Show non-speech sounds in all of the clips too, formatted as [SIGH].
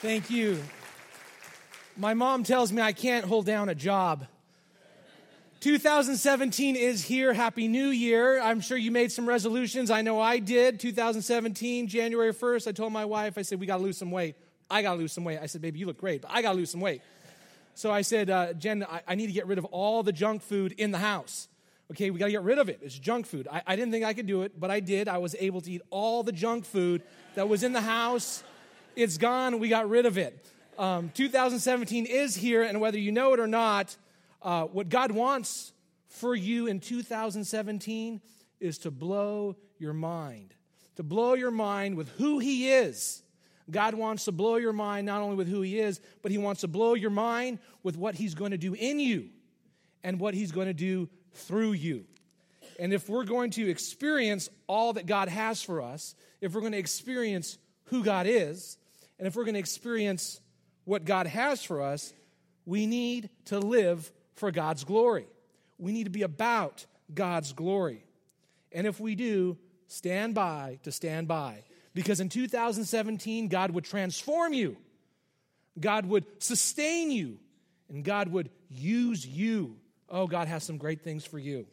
Thank you. My mom tells me I can't hold down a job. 2017 is here. Happy New Year. I'm sure you made some resolutions. I know I did. 2017, January 1st, I told my wife, I said, we got to lose some weight. I got to lose some weight. I said, baby, you look great, but I got to lose some weight. So I said, uh, Jen, I, I, need to get rid of all the junk food in the house. Okay, we got to get rid of it. It's junk food. I, I didn't think I could do it, but I did. I was able to eat all the junk food that was in the house. It's gone. We got rid of it. Um, 2017 is here, and whether you know it or not, uh, what God wants for you in 2017 is to blow your mind, to blow your mind with who He is. God wants to blow your mind not only with who He is, but He wants to blow your mind with what He's going to do in you and what He's going to do through you. And if we're going to experience all that God has for us, if we're going to experience who God is, and if we're going to experience what God has for us, we need to live for God's glory. We need to be about God's glory. And if we do, stand by to stand by. Because in 2017, God would transform you, God would sustain you, and God would use you. Oh, God has some great things for you.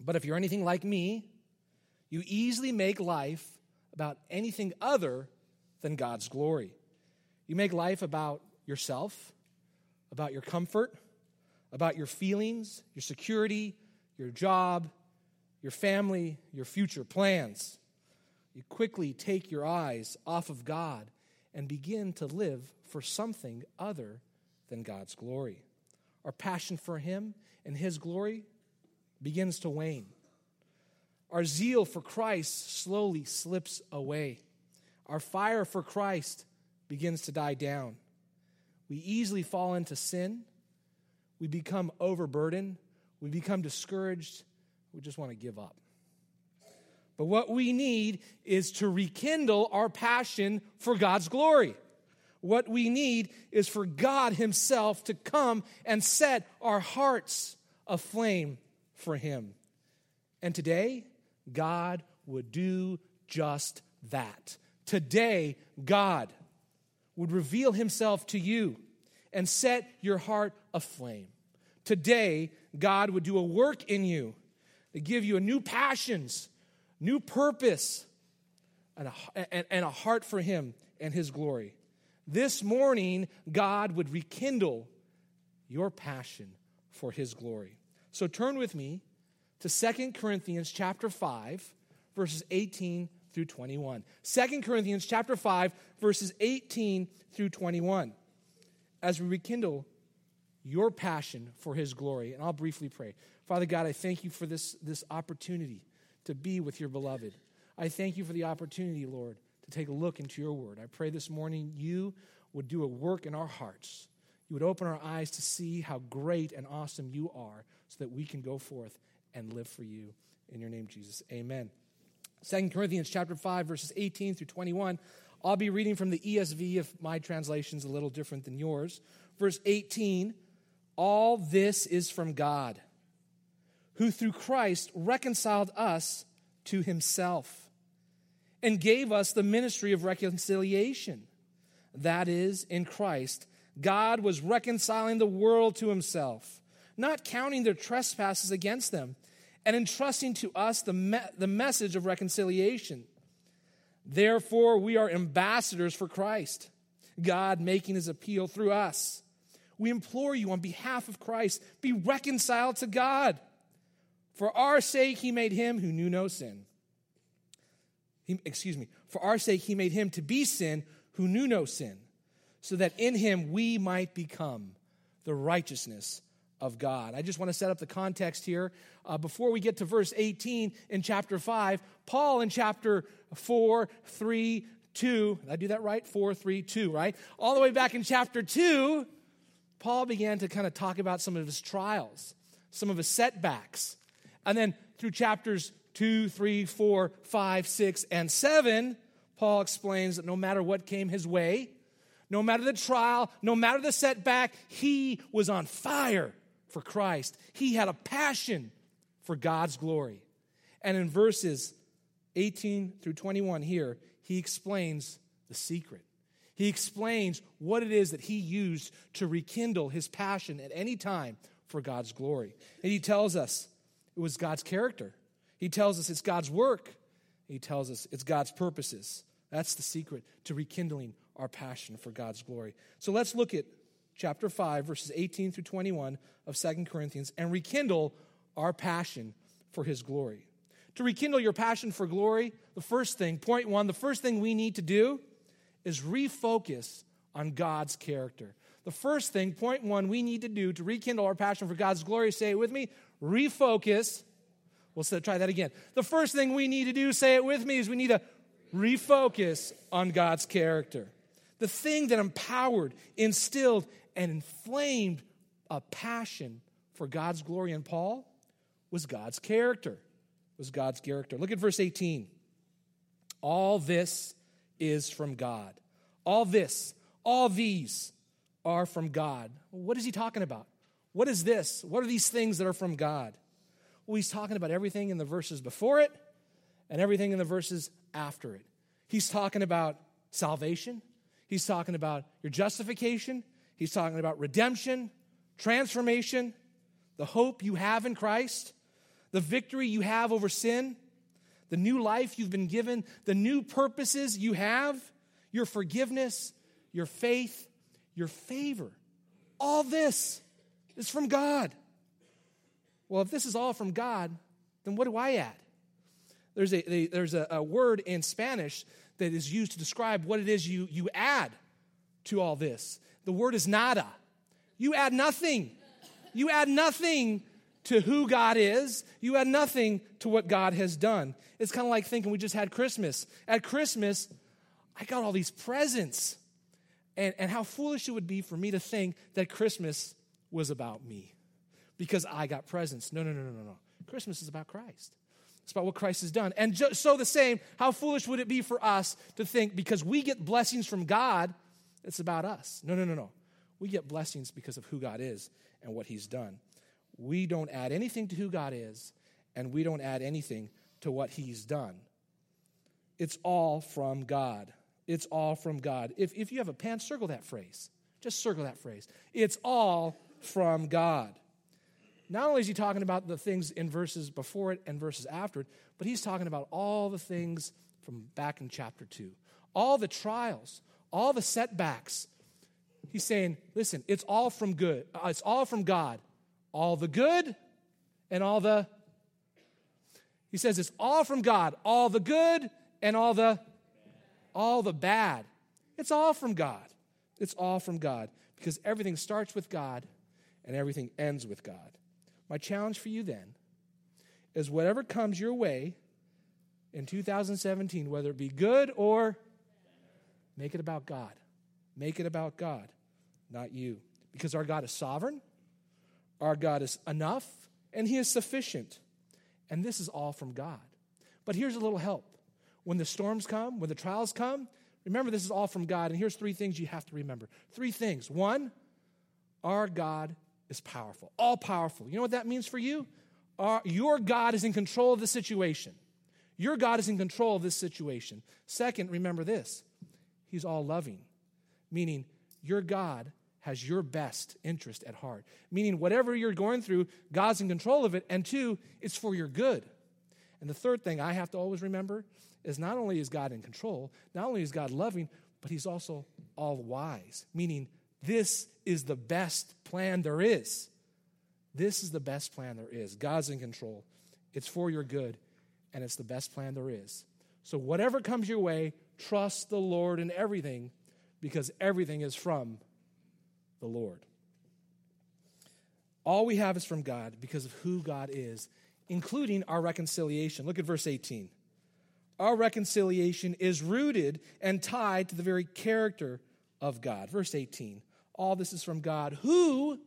But if you're anything like me, you easily make life about anything other than God's glory. You make life about yourself, about your comfort, about your feelings, your security, your job, your family, your future plans. You quickly take your eyes off of God and begin to live for something other than God's glory. Our passion for Him and His glory begins to wane. Our zeal for Christ slowly slips away. Our fire for Christ begins to die down. We easily fall into sin. We become overburdened. We become discouraged. We just want to give up. But what we need is to rekindle our passion for God's glory. What we need is for God Himself to come and set our hearts aflame for Him. And today, God would do just that. Today, God would reveal himself to you and set your heart aflame. Today, God would do a work in you to give you a new passions, new purpose, and a, and, and a heart for him and his glory. This morning, God would rekindle your passion for his glory. So turn with me to Second Corinthians chapter 5, verses 18 through 21. 2 Corinthians chapter 5 verses 18 through 21. As we rekindle your passion for his glory, and I'll briefly pray. Father God, I thank you for this, this opportunity to be with your beloved. I thank you for the opportunity, Lord, to take a look into your word. I pray this morning you would do a work in our hearts. You would open our eyes to see how great and awesome you are so that we can go forth and live for you. In your name, Jesus. Amen. Second Corinthians chapter 5 verses 18 through 21. I'll be reading from the ESV if my translation is a little different than yours. Verse 18, all this is from God, who through Christ reconciled us to himself and gave us the ministry of reconciliation. That is, in Christ, God was reconciling the world to himself, not counting their trespasses against them and entrusting to us the, me- the message of reconciliation. Therefore, we are ambassadors for Christ, God making his appeal through us. We implore you on behalf of Christ, be reconciled to God. For our sake, he made him who knew no sin. He, excuse me. For our sake, he made him to be sin who knew no sin, so that in him we might become the righteousness of God. I just want to set up the context here. Uh, before we get to verse 18 in chapter 5, Paul in chapter 4, 3, 2, did I do that right? 4, 3, 2, right? All the way back in chapter 2, Paul began to kind of talk about some of his trials, some of his setbacks. And then through chapters 2, 3, 4, 5, 6, and 7, Paul explains that no matter what came his way, no matter the trial, no matter the setback, he was on fire for Christ. He had a passion for God's glory. And in verses 18 through 21 here, he explains the secret. He explains what it is that he used to rekindle his passion at any time for God's glory. And he tells us it was God's character. He tells us it's God's work. He tells us it's God's purposes. That's the secret to rekindling our passion for God's glory. So let's look at chapter 5, verses 18 through 21 of Second Corinthians and rekindle our passion for his glory. To rekindle your passion for glory, the first thing, point one, the first thing we need to do is refocus on God's character. The first thing, point one, we need to do to rekindle our passion for God's glory, say it with me, refocus. We'll try that again. The first thing we need to do, say it with me, is we need to refocus on God's character. The thing that empowered, instilled, and inflamed a passion for God's glory in Paul was God's character. Was God's character. Look at verse 18. All this is from God. All this, all these are from God. What is he talking about? What is this? What are these things that are from God? Well, he's talking about everything in the verses before it and everything in the verses after it. He's talking about salvation, he's talking about your justification, he's talking about redemption, transformation, the hope you have in Christ, the victory you have over sin, the new life you've been given, the new purposes you have, your forgiveness, your faith, your favor. All this is from God. Well, if this is all from God, then what do I add? There's a, a there's a, a word in Spanish that is used to describe what it is you, you add to all this. The word is nada. You add nothing. You add nothing to who God is. You add nothing to what God has done. It's kind of like thinking we just had Christmas. At Christmas, I got all these presents. And, and how foolish it would be for me to think that Christmas was about me because I got presents. No, no, no, no, no, no. Christmas is about Christ. It's about what Christ has done. And so the same, how foolish would it be for us to think because we get blessings from God, it's about us. No, no, no, no. We get blessings because of who God is and what He's done. We don't add anything to who God is, and we don't add anything to what He's done. It's all from God. It's all from God. If, if you have a pen, circle that phrase. Just circle that phrase. It's all from God. Not only is he talking about the things in verses before it and verses after it, but he's talking about all the things from back in chapter 2. All the trials, all the setbacks. He's saying, listen, it's all from good. Uh, it's all from God. All the good and all the He says it's all from God. All the good and all the all the bad. It's all from God. It's all from God because everything starts with God and everything ends with God. My challenge for you then is whatever comes your way in 2017, whether it be good or make it about God. Make it about God, not you. Because our God is sovereign, our God is enough, and He is sufficient. And this is all from God. But here's a little help. When the storms come, when the trials come, remember this is all from God. And here's three things you have to remember. Three things. One, our God is powerful, all powerful. You know what that means for you? Our, your God is in control of the situation. Your God is in control of this situation. Second, remember this He's all loving, meaning your God has your best interest at heart. Meaning, whatever you're going through, God's in control of it. And two, it's for your good. And the third thing I have to always remember is not only is God in control, not only is God loving, but He's also all wise, meaning this is the best plan there is. This is the best plan there is. God's in control. It's for your good, and it's the best plan there is. So, whatever comes your way, trust the Lord in everything because everything is from the Lord. All we have is from God because of who God is, including our reconciliation. Look at verse 18. Our reconciliation is rooted and tied to the very character of God. Verse 18 All this is from God, who,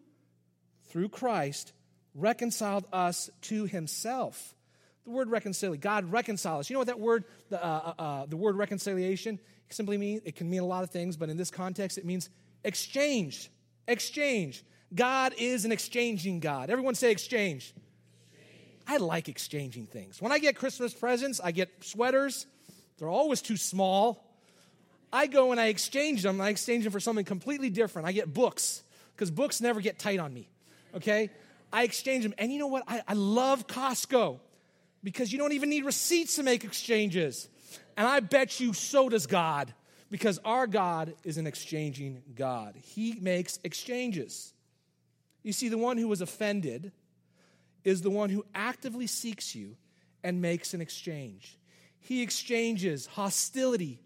through Christ, reconciled us to himself. The word reconcile, God reconciles. You know what that word, the, uh, uh, uh, the word reconciliation simply means? It can mean a lot of things, but in this context, it means exchange. Exchange. God is an exchanging God. Everyone say exchange. I like exchanging things. When I get Christmas presents, I get sweaters. They're always too small. I go and I exchange them. I exchange them for something completely different. I get books because books never get tight on me. Okay? I exchange them. And you know what? I, I love Costco because you don't even need receipts to make exchanges. And I bet you so does God because our God is an exchanging God. He makes exchanges. You see, the one who was offended is the one who actively seeks you and makes an exchange. He exchanges hostility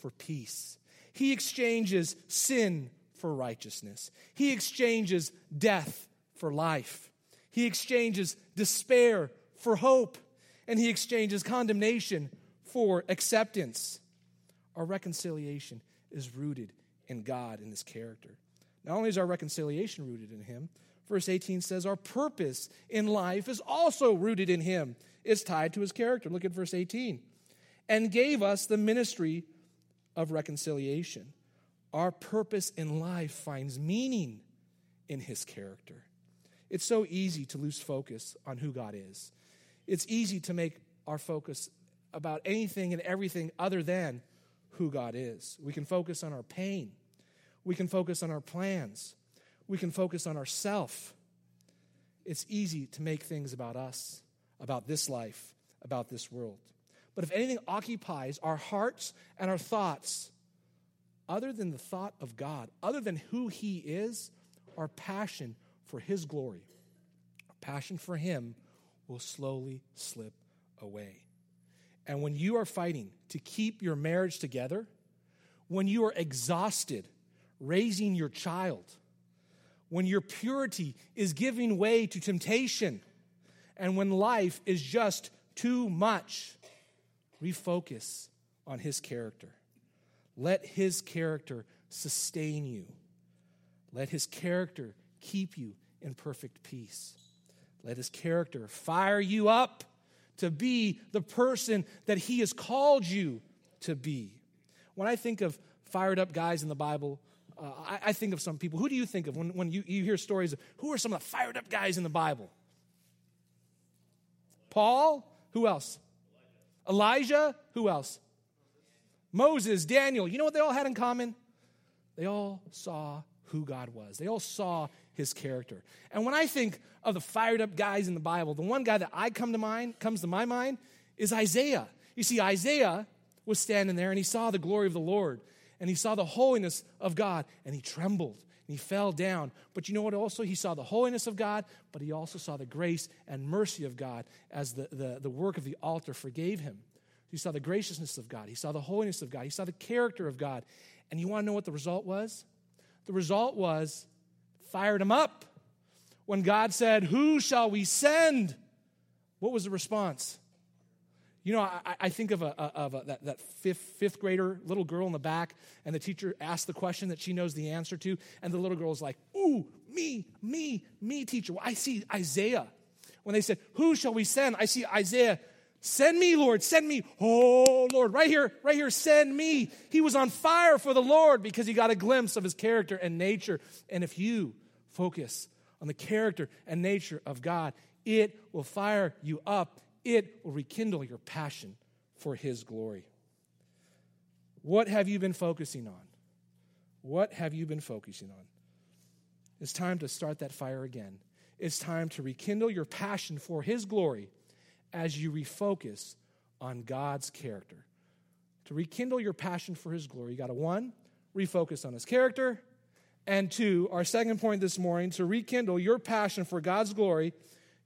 for peace. He exchanges sin for righteousness. He exchanges death for life. He exchanges despair for hope. And he exchanges condemnation for acceptance. Our reconciliation is rooted in God and his character. Not only is our reconciliation rooted in him, verse 18 says our purpose in life is also rooted in him. It's tied to his character. Look at verse 18. And gave us the ministry of reconciliation. Our purpose in life finds meaning in his character. It's so easy to lose focus on who God is. It's easy to make our focus about anything and everything other than who God is. We can focus on our pain. We can focus on our plans. We can focus on ourself. It's easy to make things about us, about this life, about this world. But if anything occupies our hearts and our thoughts, other than the thought of God, other than who He is, our passion for His glory, our passion for Him will slowly slip away. And when you are fighting to keep your marriage together, when you are exhausted raising your child, when your purity is giving way to temptation, and when life is just too much, refocus on His character. Let His character sustain you. Let His character keep you in perfect peace. Let His character fire you up to be the person that He has called you to be. When I think of fired up guys in the Bible, uh, I, I, think of some people. Who do you think of when, when you, you hear stories of who are some of the fired up guys in the Bible? Paul? Who else? Elijah, who else? Moses, Daniel. You know what they all had in common? They all saw who God was. They all saw his character. And when I think of the fired up guys in the Bible, the one guy that I come to mind, comes to my mind, is Isaiah. You see, Isaiah was standing there and he saw the glory of the Lord and he saw the holiness of God and he trembled and he fell down. But you know what also? He saw the holiness of God, but he also saw the grace and mercy of God as the, the, the work of the altar forgave him. He saw the graciousness of God. He saw the holiness of God. He saw the character of God. And you want to know what the result was? The result was fired him up. When God said, Who shall we send? What was the response? You know, I, I think of, a, of a, that, that fifth, fifth grader little girl in the back, and the teacher asks the question that she knows the answer to, and the little girl is like, Ooh, me, me, me, teacher. Well, I see Isaiah. When they said, Who shall we send? I see Isaiah. Send me, Lord, send me. Oh, Lord, right here, right here, send me. He was on fire for the Lord because he got a glimpse of his character and nature. And if you focus on the character and nature of God, it will fire you up it will rekindle your passion for His glory. What have you been focusing on? What have you been focusing on? It's time to start that fire again. It's time to rekindle your passion for His glory as you refocus on God's character. To rekindle your passion for His glory, you got to one, refocus on His character. And two, our second point this morning, to rekindle your passion for God's glory,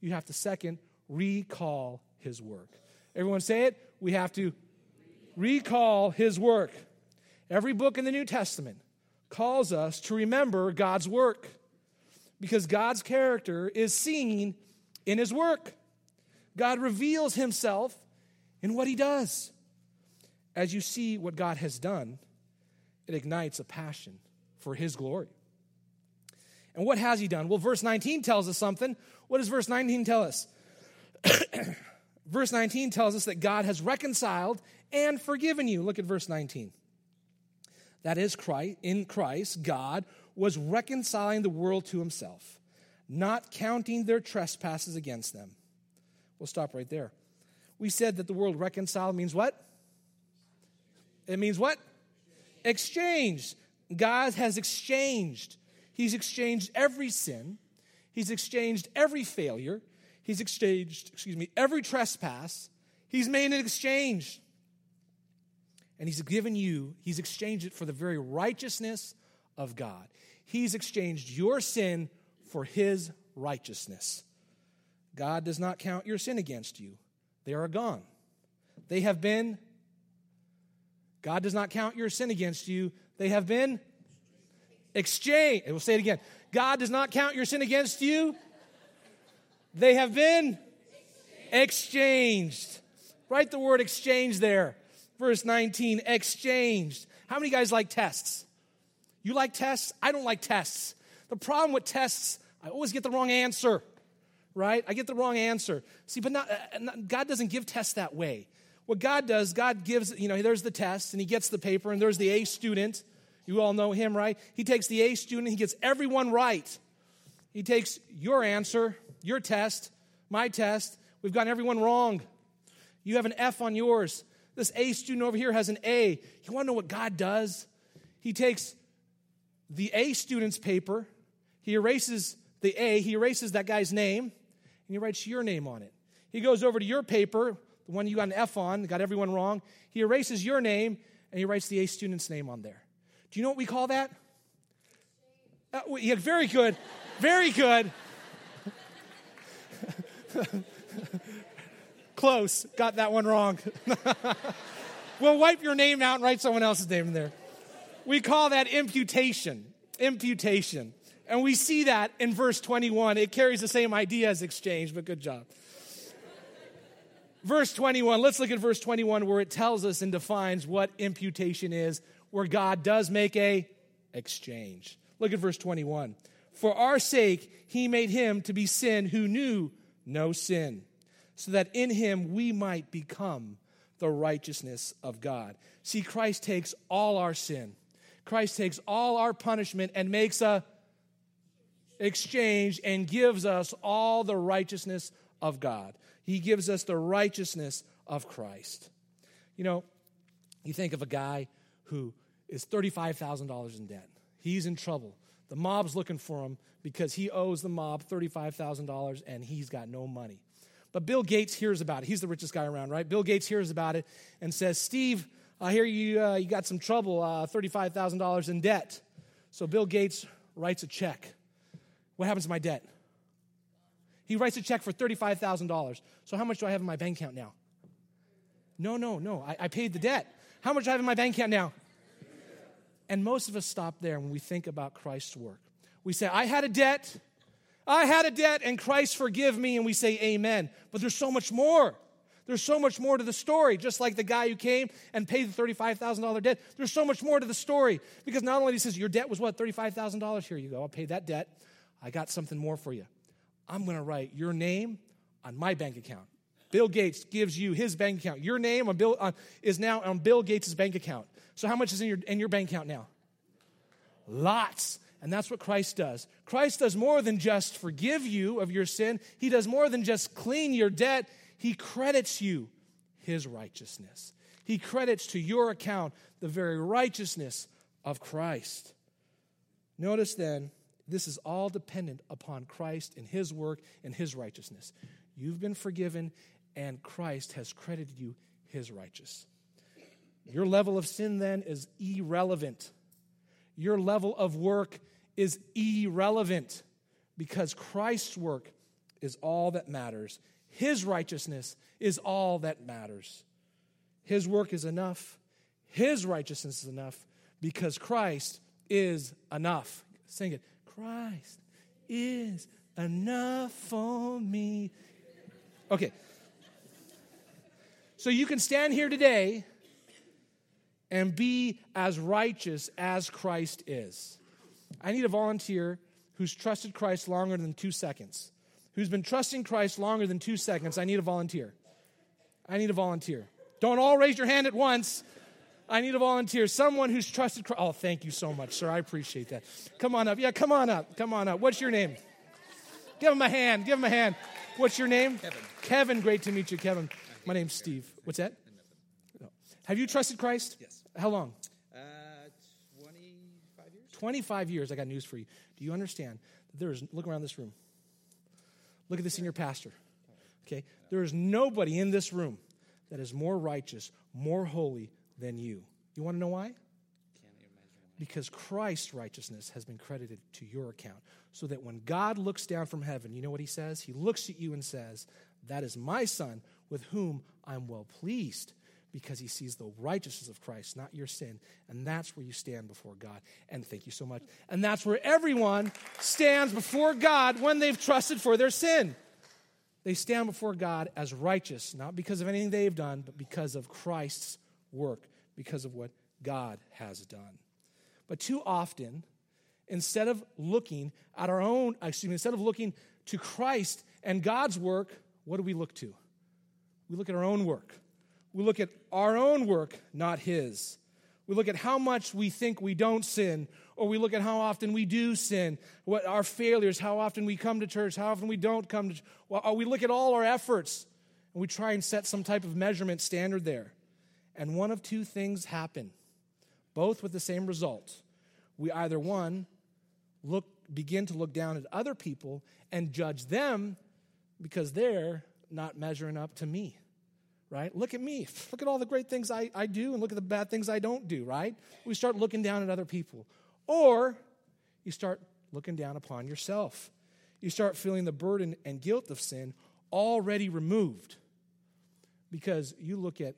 you have to second, recall his work. Everyone say it. We have to recall his work. Every book in the New Testament calls us to remember God's work because God's character is seen in his work. God reveals himself in what he does. As you see what God has done, it ignites a passion for his glory. And what has he done? Well, verse 19 tells us something. What does verse 19 tell us? [COUGHS] Verse 19 tells us that God has reconciled and forgiven you. Look at verse 19. That is, Christ, in Christ, God was reconciling the world to himself, not counting their trespasses against them. We'll stop right there. We said that the word reconciled means what? It means what? Exchange. God has exchanged. He's exchanged every sin. He's exchanged every failure. He's exchanged, excuse me, every trespass. He's made an exchange. And he's given you, he's exchanged it for the very righteousness of God. He's exchanged your sin for his righteousness. God does not count your sin against you. They are gone. They have been, God does not count your sin against you. They have been exchanged. We'll say it again. God does not count your sin against you. They have been exchanged. Write the word exchange there. Verse 19, exchanged. How many guys like tests? You like tests? I don't like tests. The problem with tests, I always get the wrong answer, right? I get the wrong answer. See, but not, uh, not, God doesn't give tests that way. What God does, God gives, you know, there's the test and he gets the paper and there's the A student. You all know him, right? He takes the A student, he gets everyone right. He takes your answer, your test, my test. We've gotten everyone wrong. You have an F on yours. This A student over here has an A. You want to know what God does? He takes the A student's paper, he erases the A, he erases that guy's name, and he writes your name on it. He goes over to your paper, the one you got an F on, got everyone wrong. He erases your name, and he writes the A student's name on there. Do you know what we call that? Uh, yeah, very good. Very good. [LAUGHS] Close. Got that one wrong. [LAUGHS] we'll wipe your name out and write someone else's name in there. We call that imputation. Imputation. And we see that in verse 21. It carries the same idea as exchange, but good job. verse 21, let's look at verse 21 where it tells us and defines what imputation is, where God does make a exchange. Look at verse 21. For our sake, he made him to be sin who knew no sin, so that in him we might become the righteousness of God. See, Christ takes all our sin, Christ takes all our punishment and makes a exchange and gives us all the righteousness of God. He gives us the righteousness of Christ. You know, you think of a guy who is $35,000 in debt. He's in trouble. The mob's looking for him because he owes the mob $35,000 and he's got no money. But Bill Gates hears about it. He's the richest guy around, right? Bill Gates hears about it and says, Steve, I hear you, uh, you got some trouble, uh, $35,000 in debt. So Bill Gates writes a check. What happens to my debt? He writes a check for $35,000. So how much do I have in my bank account now? No, no, no. I, I paid the debt. How much do I have in my bank account now? And most of us stop there when we think about Christ's work. We say, I had a debt, I had a debt, and Christ forgive me, and we say, Amen. But there's so much more. There's so much more to the story, just like the guy who came and paid the $35,000 debt. There's so much more to the story because not only he says, Your debt was what? $35,000. Here you go. I'll pay that debt. I got something more for you. I'm going to write your name on my bank account. Bill Gates gives you his bank account. Your name on Bill, on, is now on Bill Gates' bank account. So, how much is in your, in your bank account now? Lots. And that's what Christ does. Christ does more than just forgive you of your sin, He does more than just clean your debt. He credits you His righteousness. He credits to your account the very righteousness of Christ. Notice then, this is all dependent upon Christ and His work and His righteousness. You've been forgiven, and Christ has credited you His righteousness. Your level of sin then is irrelevant. Your level of work is irrelevant because Christ's work is all that matters. His righteousness is all that matters. His work is enough. His righteousness is enough because Christ is enough. Sing it. Christ is enough for me. Okay. So you can stand here today and be as righteous as Christ is. I need a volunteer who's trusted Christ longer than two seconds. Who's been trusting Christ longer than two seconds. I need a volunteer. I need a volunteer. Don't all raise your hand at once. I need a volunteer. Someone who's trusted Christ. Oh, thank you so much, sir. I appreciate that. Come on up. Yeah, come on up. Come on up. What's your name? Give him a hand. Give him a hand. What's your name? Kevin. Kevin, great to meet you, Kevin. My name's Steve. What's that? Have you trusted Christ? Yes. How long? Uh, 25 years, I got news for you. Do you understand that there is, look around this room. Look at the senior pastor. Okay? There is nobody in this room that is more righteous, more holy than you. You want to know why? Because Christ's righteousness has been credited to your account. So that when God looks down from heaven, you know what he says? He looks at you and says, That is my son with whom I'm well pleased because he sees the righteousness of Christ, not your sin. And that's where you stand before God. And thank you so much. And that's where everyone stands before God when they've trusted for their sin. They stand before God as righteous, not because of anything they've done, but because of Christ's work, because of what God has done. But too often, instead of looking at our own, excuse me, instead of looking to Christ and God's work, what do we look to? We look at our own work. We look at our own work, not His. We look at how much we think we don't sin, or we look at how often we do sin, what our failures, how often we come to church, how often we don't come to church. Well, uh, we look at all our efforts and we try and set some type of measurement standard there. And one of two things happen, both with the same result. We either one, look, begin to look down at other people and judge them because they're not measuring up to me right? Look at me. [LAUGHS] Look at all the great things I, I do and look at the bad things I don't do, right? We start looking down at other people. Or you start looking down upon yourself. You start feeling the burden and guilt of sin already removed because you look at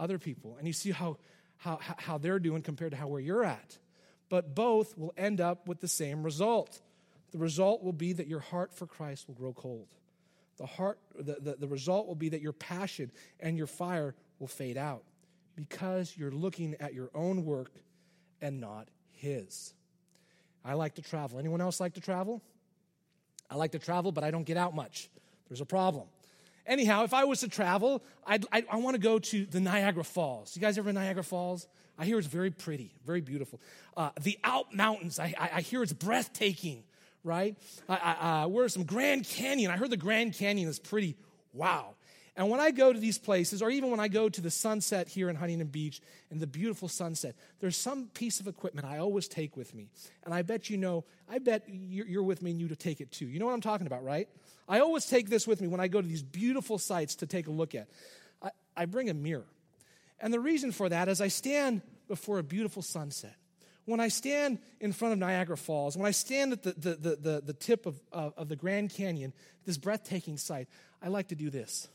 other people and you see how, how, how they're doing compared to how where you're at. But both will end up with the same result. The result will be that your heart for Christ will grow cold. The heart the, the, the result will be that your passion and your fire will fade out because you're looking at your own work and not his. I like to travel. Anyone else like to travel? I like to travel but i don't get out much. There's a problem anyhow if i was to travel I'd, i i want to go to the niagara falls you guys ever niagara falls i hear it's very pretty very beautiful uh, the alp mountains I, I, I hear it's breathtaking right? I, I, uh, some Grand Canyon. I heard the Grand Canyon is pretty wow. And when I go to these places, or even when I go to the sunset here in Huntington Beach and the beautiful sunset, there's some piece of equipment I always take with me. And I bet you know, I bet you're with me and you to take it too. You know what I'm talking about, right? I always take this with me when I go to these beautiful sites to take a look at. I, I bring a mirror. And the reason for that is I stand before a beautiful sunset when I stand in front of Niagara Falls, when I stand at the, the, the, the, tip of, uh, of the Grand Canyon, this breathtaking sight, I like to do this.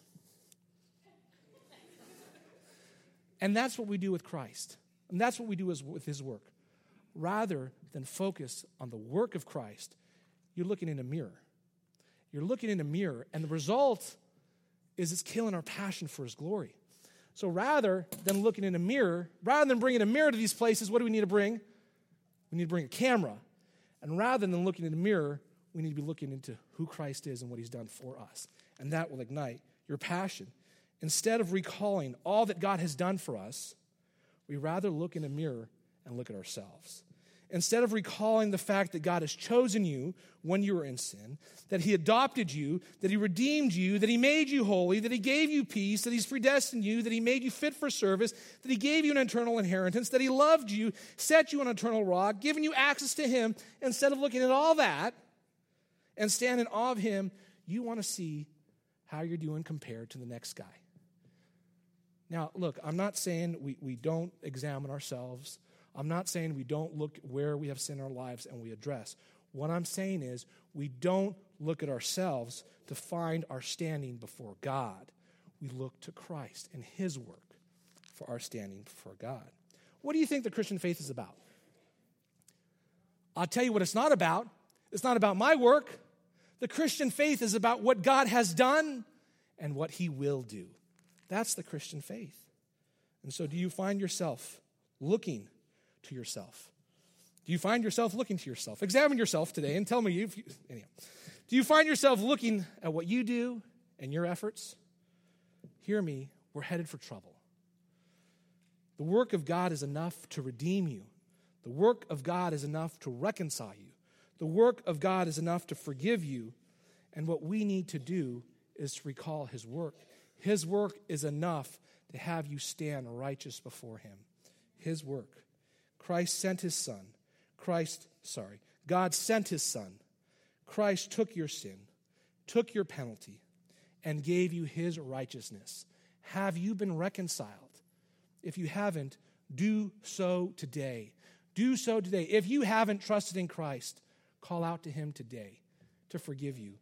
And that's what we do with Christ. And that's what we do with his work. Rather than focus on the work of Christ, you're looking in a mirror. You're looking in a mirror, and the result is it's killing our passion for his glory. So rather than looking in a mirror, rather than bringing a mirror to these places, what do we need to bring? We need to bring a camera. And rather than looking in the mirror, we need to be looking into who Christ is and what he's done for us. And that will ignite your passion. Instead of recalling all that God has done for us, we rather look in a mirror and look at ourselves. Instead of recalling the fact that God has chosen you when you were in sin, that He adopted you, that He redeemed you, that He made you holy, that He gave you peace, that He's predestined you, that He made you fit for service, that He gave you an eternal inheritance, that He loved you, set you on eternal rock, given you access to Him, instead of looking at all that and stand in awe of Him, you want to see how you're doing compared to the next guy. Now, look, I'm not saying we, we don't examine ourselves I'm not saying we don't look where we have sin in our lives and we address. What I'm saying is we don't look at ourselves to find our standing before God. We look to Christ and His work for our standing before God. What do you think the Christian faith is about? I'll tell you what it's not about. It's not about my work. The Christian faith is about what God has done and what He will do. That's the Christian faith. And so, do you find yourself looking to yourself? Do you find yourself looking to yourself? Examine yourself today and tell me if you, anyhow. Do you find yourself looking at what you do and your efforts? Hear me, we're headed for trouble. The work of God is enough to redeem you. The work of God is enough to reconcile you. The work of God is enough to forgive you. And what we need to do is to recall His work. His work is enough to have you stand righteous before Him. His work. Christ sent his son. Christ, sorry, God sent his son. Christ took your sin, took your penalty, and gave you his righteousness. Have you been reconciled? If you haven't, do so today. Do so today. If you haven't trusted in Christ, call out to him today to forgive you,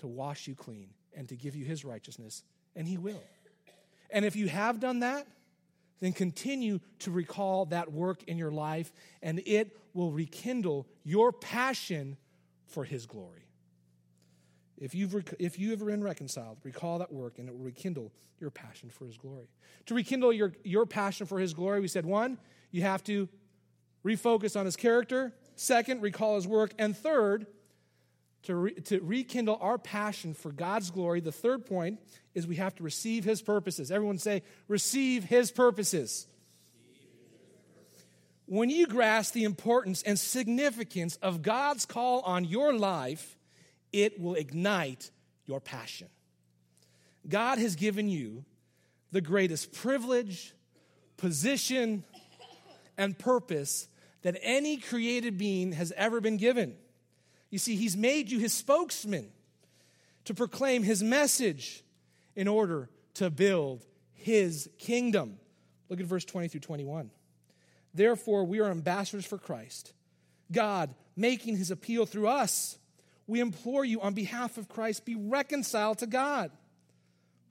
to wash you clean, and to give you his righteousness, and he will. And if you have done that, then continue to recall that work in your life, and it will rekindle your passion for His glory. If you've, rec- if you have been reconciled, recall that work, and it will rekindle your passion for His glory. To rekindle your, your passion for His glory, we said one, you have to refocus on His character. Second, recall His work. And third, to, re- to rekindle our passion for God's glory, the third point is we have to receive His purposes. Everyone say, receive His purposes. When you grasp the importance and significance of God's call on your life, it will ignite your passion. God has given you the greatest privilege, position, and purpose that any created being has ever been given. You see, He's made you His spokesman to proclaim His message in order to build His kingdom. Look at verse 20 through 21. Therefore, we are ambassadors for Christ, God making His appeal through us. We implore you on behalf of Christ, be reconciled to God.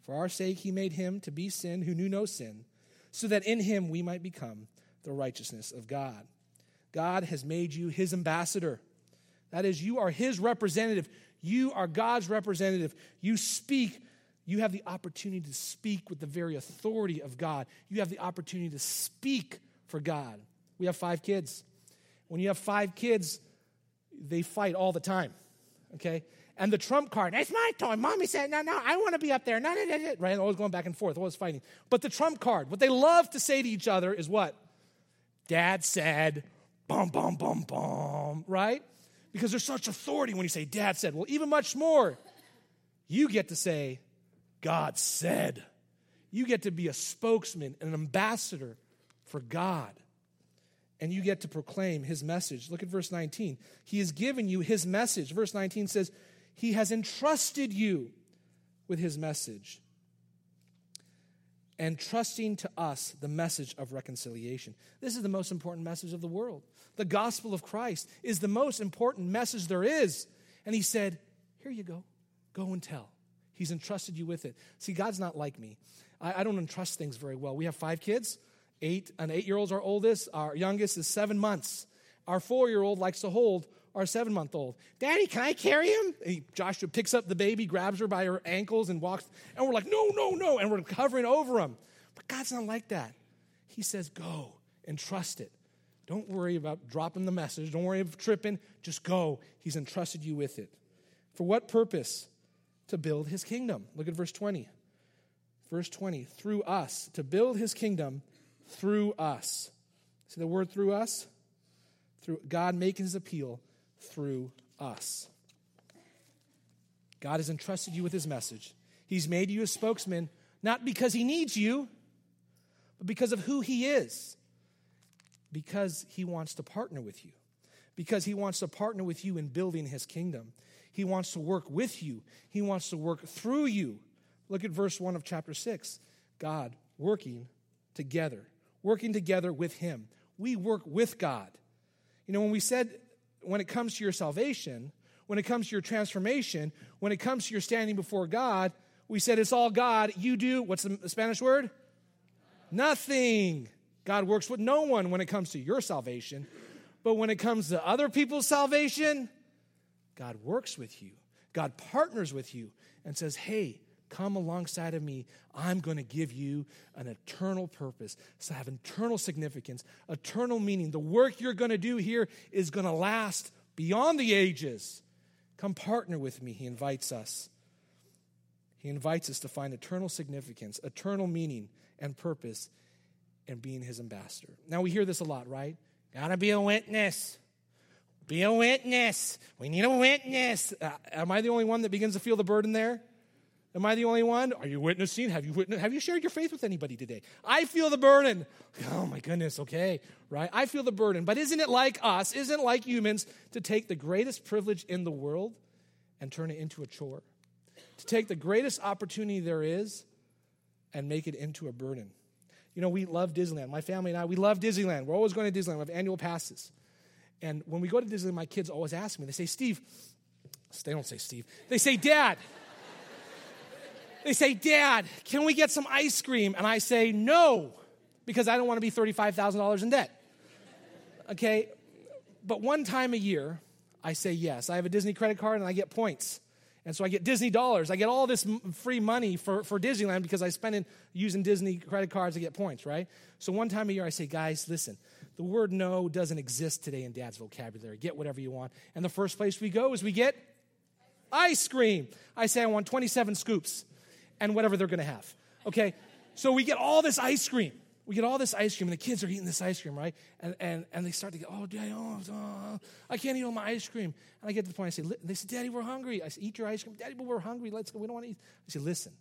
For our sake, He made Him to be sin who knew no sin, so that in Him we might become the righteousness of God. God has made you His ambassador. That is, you are His representative. You are God's representative. You speak. You have the opportunity to speak with the very authority of God. You have the opportunity to speak for God. We have five kids. When you have five kids, they fight all the time. Okay? And the trump card, it's my toy. Mommy said, no, no, I want to be up there. No, no, no, no. Right? Always going back and forth, always fighting. But the trump card, what they love to say to each other is what? Dad said, bum, bum, bum, bum, right? Because there's such authority when you say, Dad said. Well, even much more, you get to say, God said. You get to be a spokesman, an ambassador for God. And you get to proclaim his message. Look at verse 19. He has given you his message. Verse 19 says, He has entrusted you with his message and trusting to us the message of reconciliation. This is the most important message of the world. The gospel of Christ is the most important message there is. And he said, Here you go. Go and tell. He's entrusted you with it. See, God's not like me. I, I don't entrust things very well. We have five kids. Eight, an eight year old's our oldest. Our youngest is seven months. Our four year old likes to hold our seven month old. Daddy, can I carry him? Joshua picks up the baby, grabs her by her ankles, and walks. And we're like, no, no, no. And we're covering over him. But God's not like that. He says, go and trust it. Don't worry about dropping the message. Don't worry about tripping. Just go. He's entrusted you with it. For what purpose? To build his kingdom. Look at verse 20. Verse 20, through us, to build his kingdom through us. See the word through us? Through God making his appeal through us. God has entrusted you with his message. He's made you a spokesman, not because he needs you, but because of who he is. Because he wants to partner with you. Because he wants to partner with you in building his kingdom. He wants to work with you, he wants to work through you. Look at verse 1 of chapter 6. God working together, working together with him. We work with God. You know, when we said when it comes to your salvation, when it comes to your transformation, when it comes to your standing before God, we said it's all God. You do, what's the Spanish word? Nothing. God works with no one when it comes to your salvation. But when it comes to other people's salvation, God works with you. God partners with you and says, hey, come alongside of me. I'm going to give you an eternal purpose. So have eternal significance, eternal meaning. The work you're going to do here is going to last beyond the ages. Come partner with me, he invites us. He invites us to find eternal significance, eternal meaning, and purpose in being his ambassador. Now, we hear this a lot, right? Gotta be a witness. Be a witness. We need a witness. Uh, am I the only one that begins to feel the burden there? Am I the only one? Are you witnessing? Have you witnessed? Have you shared your faith with anybody today? I feel the burden. [LAUGHS] Oh my goodness, okay, right? I feel the burden. But isn't it like us, isn't it like humans to take the greatest privilege in the world and turn it into a chore? To take the greatest opportunity there is and make it into a burden. You know, we love Disneyland. My family and I, we love Disneyland. We're always going to Disneyland. We have annual passes. And when we go to Disneyland, my kids always ask me, they say, Steve, they don't say Steve, they say, Dad, they say, Dad, can we get some ice cream? And I say, No, because I don't want to be $35,000 in debt. Okay? But one time a year, I say yes. I have a Disney credit card and I get points. And so I get Disney dollars. I get all this free money for, for Disneyland because I spend it using Disney credit cards to get points, right? So one time a year I say, guys, listen, the word no doesn't exist today in dad's vocabulary. Get whatever you want. And the first place we go is we get ice cream. I say I want 27 scoops and whatever they're to have. Okay? So we get all this ice cream. We get all this ice cream, and the kids are eating this ice cream, right? And, and, and they start to get, oh, Daddy, oh, oh, oh I can't eat all my ice cream. And I get to the point, I say, they say, Daddy, we're hungry. I say, eat your ice cream. Daddy, but we're hungry. Let's go. We don't want to eat. I say, listen,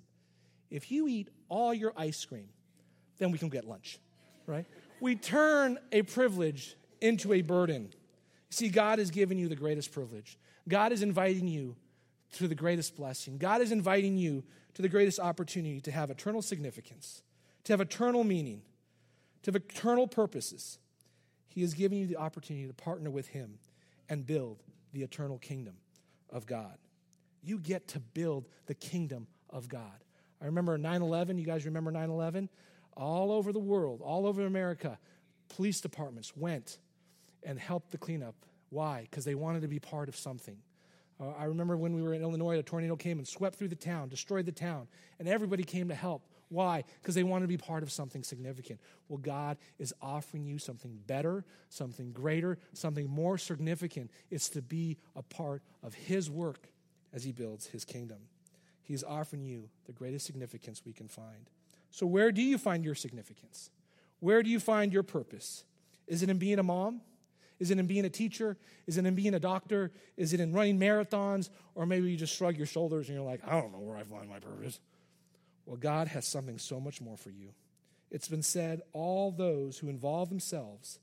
if you eat all your ice cream, then we can get lunch, right? we turn a privilege into a burden. See, God has given you the greatest privilege. God is inviting you to the greatest blessing. God is inviting you to the greatest opportunity to have eternal significance, to have eternal meaning, to have eternal purposes. He is giving you the opportunity to partner with Him and build the eternal kingdom of God. You get to build the kingdom of God. I remember 9 11. You guys remember 9 11? All over the world, all over America, police departments went and helped the cleanup. Why? Because they wanted to be part of something. Uh, I remember when we were in Illinois, a tornado came and swept through the town, destroyed the town, and everybody came to help. Why? Because they wanted to be part of something significant. Well, God is offering you something better, something greater, something more significant. It's to be a part of His work as He builds His kingdom. He's offering you the greatest significance we can find. So, where do you find your significance? Where do you find your purpose? Is it in being a mom? Is it in being a teacher? Is it in being a doctor? Is it in running marathons? Or maybe you just shrug your shoulders and you're like, I don't know where I find my purpose. Well, God has something so much more for you. It's been said all those who involve themselves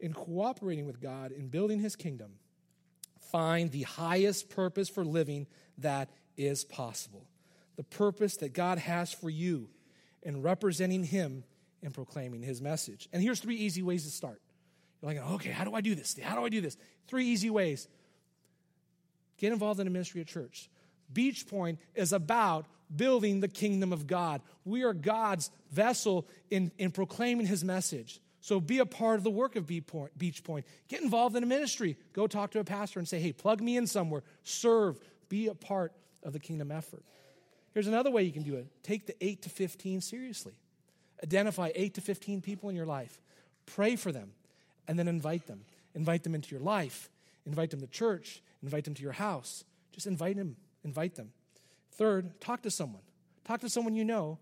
in cooperating with God in building his kingdom find the highest purpose for living that is possible. The purpose that God has for you in representing him and proclaiming his message. And here's three easy ways to start. You're like, okay, how do I do this? How do I do this? Three easy ways. Get involved in a ministry at church. Beach Point is about building the kingdom of God. We are God's vessel in, in proclaiming his message. So be a part of the work of Beach Point. Get involved in a ministry. Go talk to a pastor and say, hey, plug me in somewhere. Serve. Be a part of the kingdom effort. Here's another way you can do it take the 8 to 15 seriously. Identify 8 to 15 people in your life. Pray for them and then invite them. Invite them into your life. Invite them to church. Invite them to your house. Just invite them. Invite them. Third, talk to someone. Talk to someone you know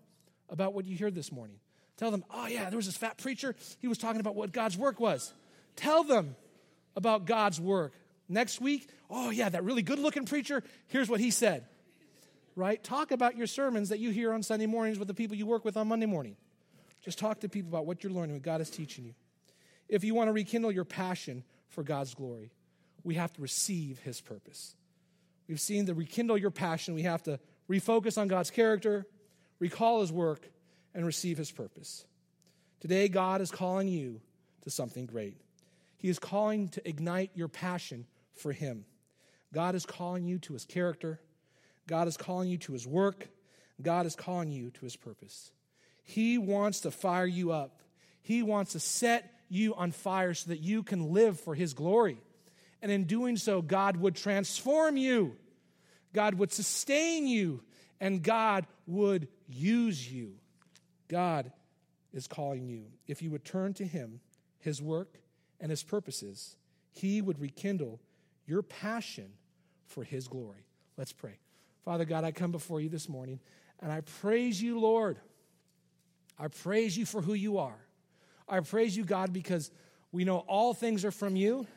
about what you heard this morning. Tell them, oh, yeah, there was this fat preacher. He was talking about what God's work was. Tell them about God's work. Next week, oh, yeah, that really good looking preacher, here's what he said. Right? Talk about your sermons that you hear on Sunday mornings with the people you work with on Monday morning. Just talk to people about what you're learning, what God is teaching you. If you want to rekindle your passion for God's glory, we have to receive his purpose. We've seen the rekindle your passion, we have to refocus on God's character, recall his work, and receive his purpose. Today, God is calling you to something great. He is calling to ignite your passion for him. God is calling you to his character. God is calling you to his work. God is calling you to his purpose. He wants to fire you up. He wants to set you on fire so that you can live for his glory. And in doing so, God would transform you, God would sustain you, and God would use you. God is calling you. If you would turn to Him, His work, and His purposes, He would rekindle your passion for His glory. Let's pray. Father God, I come before you this morning and I praise you, Lord. I praise you for who you are. I praise you, God, because we know all things are from you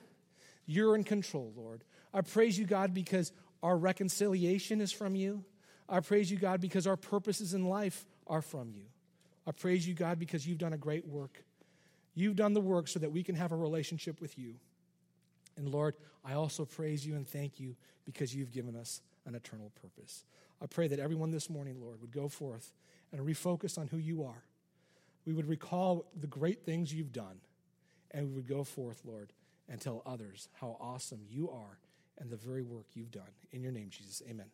you're in control, Lord. I praise you, God, because our reconciliation is from you. I praise you, God, because our purposes in life are from you. I praise you, God, because you've done a great work. You've done the work so that we can have a relationship with you. And Lord, I also praise you and thank you because you've given us an eternal purpose. I pray that everyone this morning, Lord, would go forth and refocus on who you are. We would recall the great things you've done, and we would go forth, Lord, and tell others how awesome you are and the very work you've done. In your name, Jesus, amen.